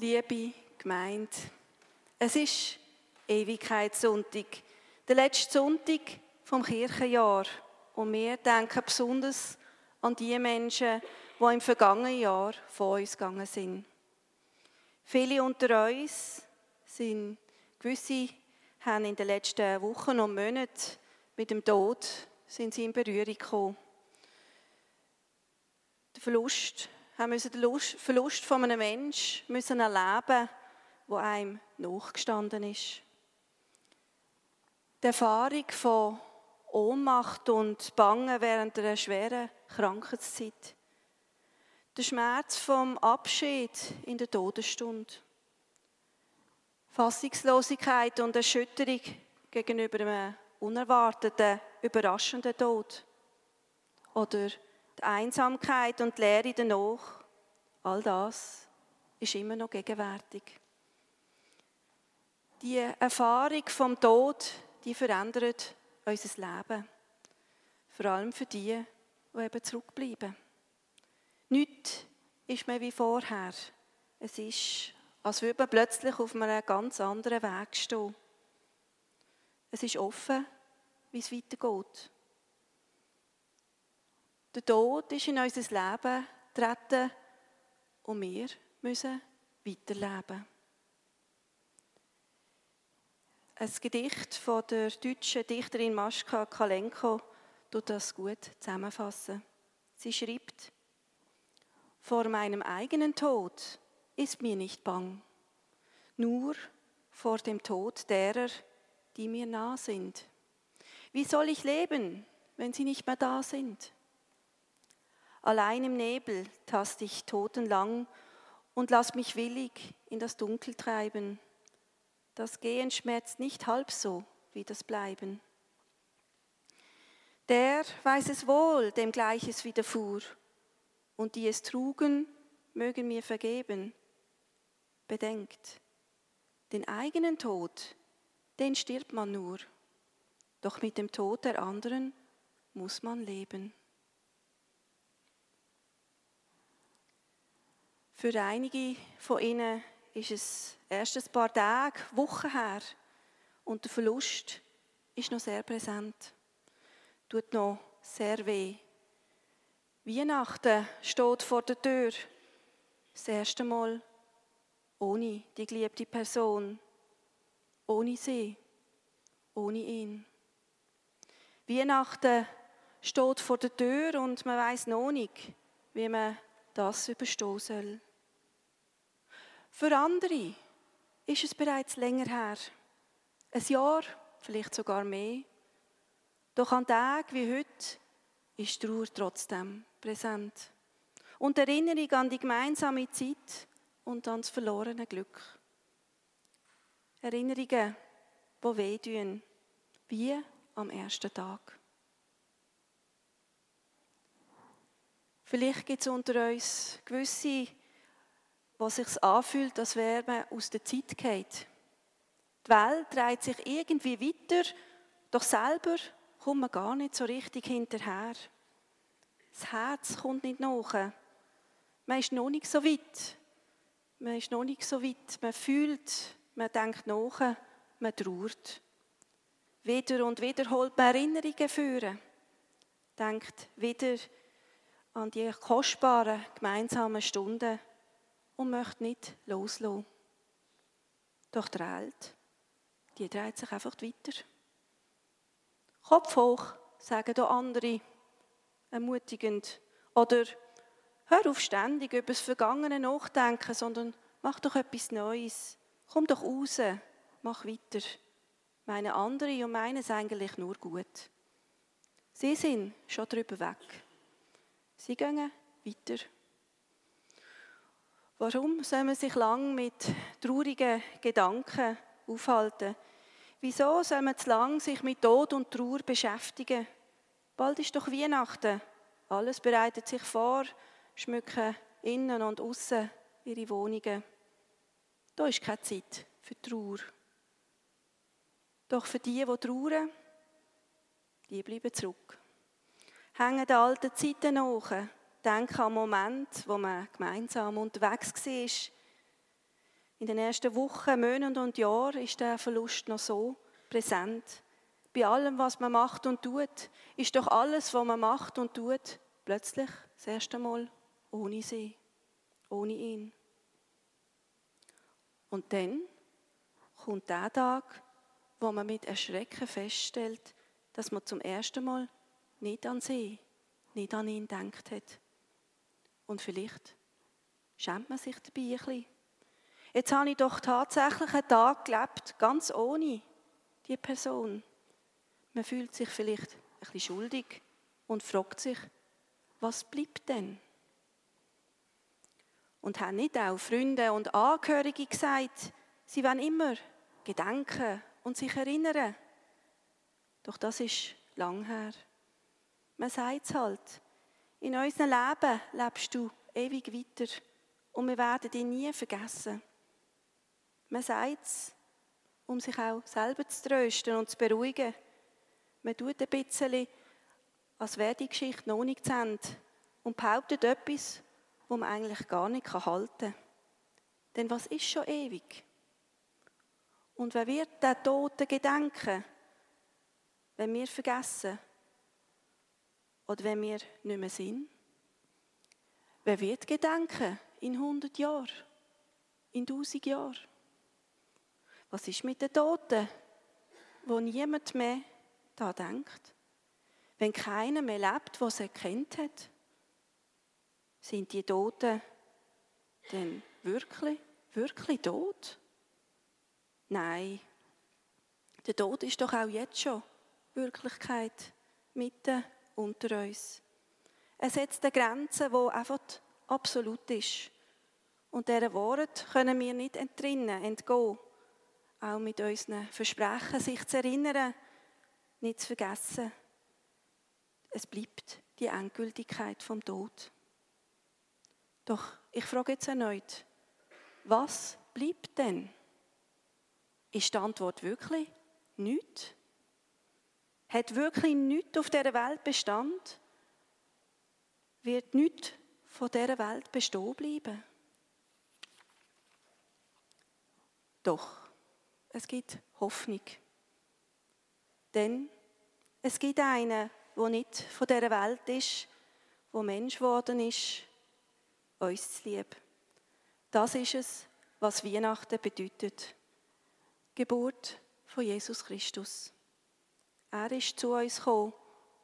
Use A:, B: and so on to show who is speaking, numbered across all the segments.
A: liebe Gemeinde, es ist Ewigkeitssonntag, der letzte Sonntag vom Kirchenjahr. Und wir denken besonders an die Menschen, die im vergangenen Jahr vor uns gegangen sind. Viele unter uns sind, gewisse haben in den letzten Wochen und Monaten mit dem Tod sind sie in Berührung gekommen. Der Verlust haben müssen den Verlust von einem Menschen müssen erleben, wo einem nachgestanden ist. Die Erfahrung von Ohnmacht und Bangen während einer schweren Krankheitszeit. Der Schmerz vom Abschied in der Todesstunde. Fassungslosigkeit und Erschütterung gegenüber einem unerwarteten, überraschenden Tod. Oder die Einsamkeit und die Leere danach, all das ist immer noch gegenwärtig. Die Erfahrung vom Tod, die verändert unser Leben. Vor allem für die, die eben zurückbleiben. Nichts ist mehr wie vorher. Es ist, als würde man plötzlich auf einem ganz anderen Weg stehen. Es ist offen, wie es weitergeht. Der Tod ist in unser Leben getreten und wir müssen weiterleben. Ein Gedicht von der deutschen Dichterin Maschka Kalenko tut das gut zusammenfassen. Sie schreibt, vor meinem eigenen Tod ist mir nicht bang, nur vor dem Tod derer, die mir nah sind. Wie soll ich leben, wenn sie nicht mehr da sind? Allein im Nebel tast ich totenlang und lass mich willig in das Dunkel treiben. Das Gehen schmerzt nicht halb so wie das Bleiben. Der weiß es wohl, dem Gleiches widerfuhr, und die es trugen, mögen mir vergeben. Bedenkt, den eigenen Tod, den stirbt man nur, doch mit dem Tod der anderen muss man leben. Für einige von Ihnen ist es erst ein paar Tage, Wochen her und der Verlust ist noch sehr präsent. Tut noch sehr weh. Weihnachten steht vor der Tür. Das erste Mal ohne die geliebte Person, ohne sie, ohne ihn. Weihnachten steht vor der Tür und man weiß noch nicht, wie man das überstehen soll. Für andere ist es bereits länger her. Ein Jahr, vielleicht sogar mehr. Doch an Tagen wie heute ist Trauer trotzdem präsent. Und Erinnerung an die gemeinsame Zeit und an das verlorene Glück. Erinnerungen, die wehtun, wie am ersten Tag. Vielleicht gibt es unter uns gewisse was sich anfühlt, als wäre man aus der Zeit geht. Die Welt dreht sich irgendwie weiter, doch selber kommt man gar nicht so richtig hinterher. Das Herz kommt nicht nach. Man ist noch nicht so weit. Man ist noch nicht so weit. Man fühlt, man denkt nach, man trauert. Wieder und wieder holt man Erinnerungen führen. Denkt wieder an die kostbaren gemeinsamen Stunden, und möchte nicht loslassen. Doch die Welt, die dreht sich einfach weiter. Kopf hoch, sagen da andere, ermutigend. Oder hör auf ständig über das Vergangene nachdenken, sondern mach doch etwas Neues. Komm doch raus, mach weiter. Meine andere und meines eigentlich nur gut. Sie sind schon drüber weg. Sie gehen weiter. Warum soll man sich lang mit traurigen Gedanken aufhalten? Wieso soll man zu lang sich mit Tod und Trauer beschäftigen? Bald ist doch Weihnachten. Alles bereitet sich vor, schmücken innen und außen ihre Wohnungen. Da ist keine Zeit für Trauer. Doch für die, die trauern, die bleiben zurück. Hängen den alten Zeiten nach, denke an Moment, wo man gemeinsam unterwegs war. In den ersten Wochen, Monaten und Jahren ist der Verlust noch so präsent. Bei allem, was man macht und tut, ist doch alles, was man macht und tut, plötzlich das erste Mal ohne sie, ohne ihn. Und dann kommt der Tag, wo man mit Erschrecken feststellt, dass man zum ersten Mal nicht an sie, nicht an ihn denkt hat. Und vielleicht schämt man sich dabei ein bisschen. Jetzt habe ich doch tatsächlich einen Tag gelebt, ganz ohne die Person. Man fühlt sich vielleicht ein bisschen schuldig und fragt sich, was bleibt denn? Und haben nicht auch Freunde und Angehörige gesagt, sie wollen immer gedenken und sich erinnern. Doch das ist lang her. Man sagt es halt. In unserem Leben lebst du ewig weiter und wir werden dich nie vergessen. Man sagt es, um sich auch selber zu trösten und zu beruhigen. Man tut ein bisschen, als wäre die Geschichte noch nicht zu Ende und behauptet etwas, wo man eigentlich gar nicht halten kann. Denn was ist schon ewig? Und wer wird der Toten gedenken, wenn wir vergessen oder wenn wir nicht mehr sind? Wer wird gedenken in 100 Jahren, in 1000 Jahren? Was ist mit den Toten, wo niemand mehr da denkt? Wenn keiner mehr lebt, was er kennt hat? Sind die Toten denn wirklich, wirklich tot? Nein, der Tod ist doch auch jetzt schon Wirklichkeit mitten unter uns. Er setzt eine Grenze, die einfach absolut ist. Und dieser Wort können wir nicht entrinnen, entgehen. Auch mit unseren Versprechen, sich zu erinnern, nicht zu vergessen. Es bleibt die Endgültigkeit vom Tod. Doch ich frage jetzt erneut, was bleibt denn? Ist die Antwort wirklich nichts? Hat wirklich nichts auf dieser Welt Bestand? Wird nichts von dieser Welt bestehen bleiben? Doch, es gibt Hoffnung. Denn es gibt einen, der nicht von dieser Welt ist, der Mensch geworden ist, uns zu lieb. Das ist es, was Weihnachten bedeutet. Geburt von Jesus Christus. Er ist zu uns gekommen,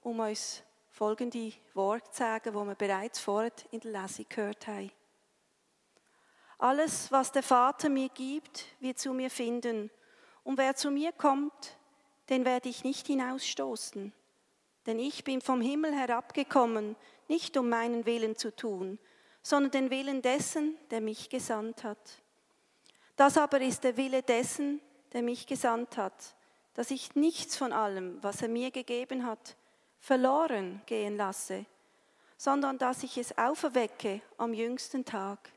A: um uns folgende Worte zu sagen, die wir bereits vorher in der Lesung gehört haben. Alles, was der Vater mir gibt, wird zu mir finden. Und wer zu mir kommt, den werde ich nicht hinausstoßen. Denn ich bin vom Himmel herabgekommen, nicht um meinen Willen zu tun, sondern den Willen dessen, der mich gesandt hat. Das aber ist der Wille dessen, der mich gesandt hat, dass ich nichts von allem, was er mir gegeben hat, verloren gehen lasse, sondern dass ich es auferwecke am jüngsten Tag.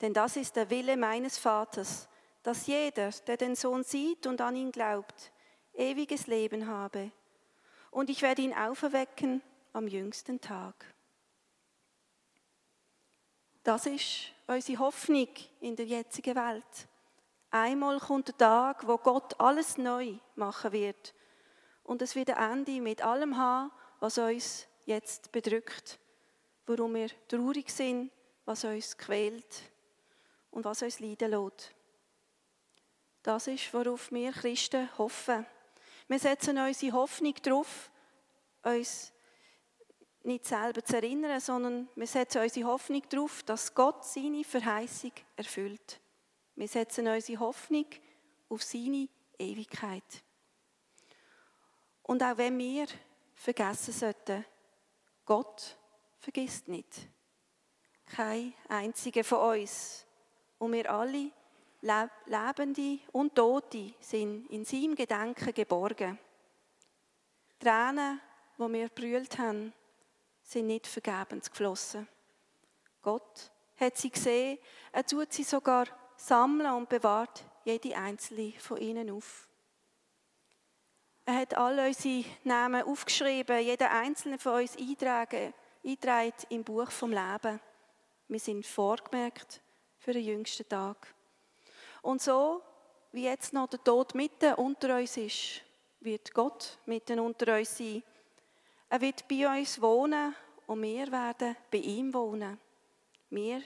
A: Denn das ist der Wille meines Vaters, dass jeder, der den Sohn sieht und an ihn glaubt, ewiges Leben habe. Und ich werde ihn auferwecken am jüngsten Tag. Das ist unsere Hoffnung in der jetzigen Welt. Einmal kommt der Tag, wo Gott alles neu machen wird. Und es wird ein Ende mit allem haben, was uns jetzt bedrückt. Warum wir traurig sind, was uns quält und was uns leiden lässt. Das ist, worauf wir Christen hoffen. Wir setzen unsere Hoffnung darauf, uns nicht selber zu erinnern, sondern wir setzen unsere Hoffnung darauf, dass Gott seine Verheißung erfüllt. Wir setzen unsere Hoffnung auf seine Ewigkeit. Und auch wenn wir vergessen sollten, Gott vergisst nicht. Kein einziger von uns. Und wir alle, Lebende und Tote, sind in seinem Gedanken geborgen. Tränen, die wir brüllt haben, sind nicht vergebens geflossen. Gott hat sie gesehen, er tut sie sogar sammeln und bewahrt jede einzelne von ihnen auf. Er hat alle unsere Namen aufgeschrieben, jeder einzelne von uns eintragen, eintragen im Buch vom Leben. Wir sind vorgemerkt für den jüngsten Tag. Und so, wie jetzt noch der Tod mitten unter uns ist, wird Gott mitten unter uns sein. Er wird bei uns wohnen und wir werden bei ihm wohnen. Wir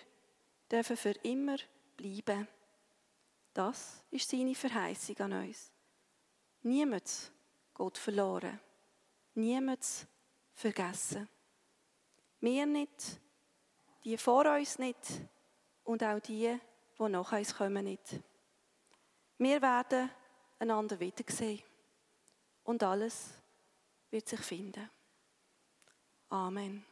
A: dürfen für immer bleiben. Das ist seine Verheißung an uns. Niemand geht verloren. Niemand vergessen. Wir nicht, die vor uns nicht und auch die, die nach uns kommen, nicht. Wir werden einander wiedersehen und alles wird sich finden. Amen.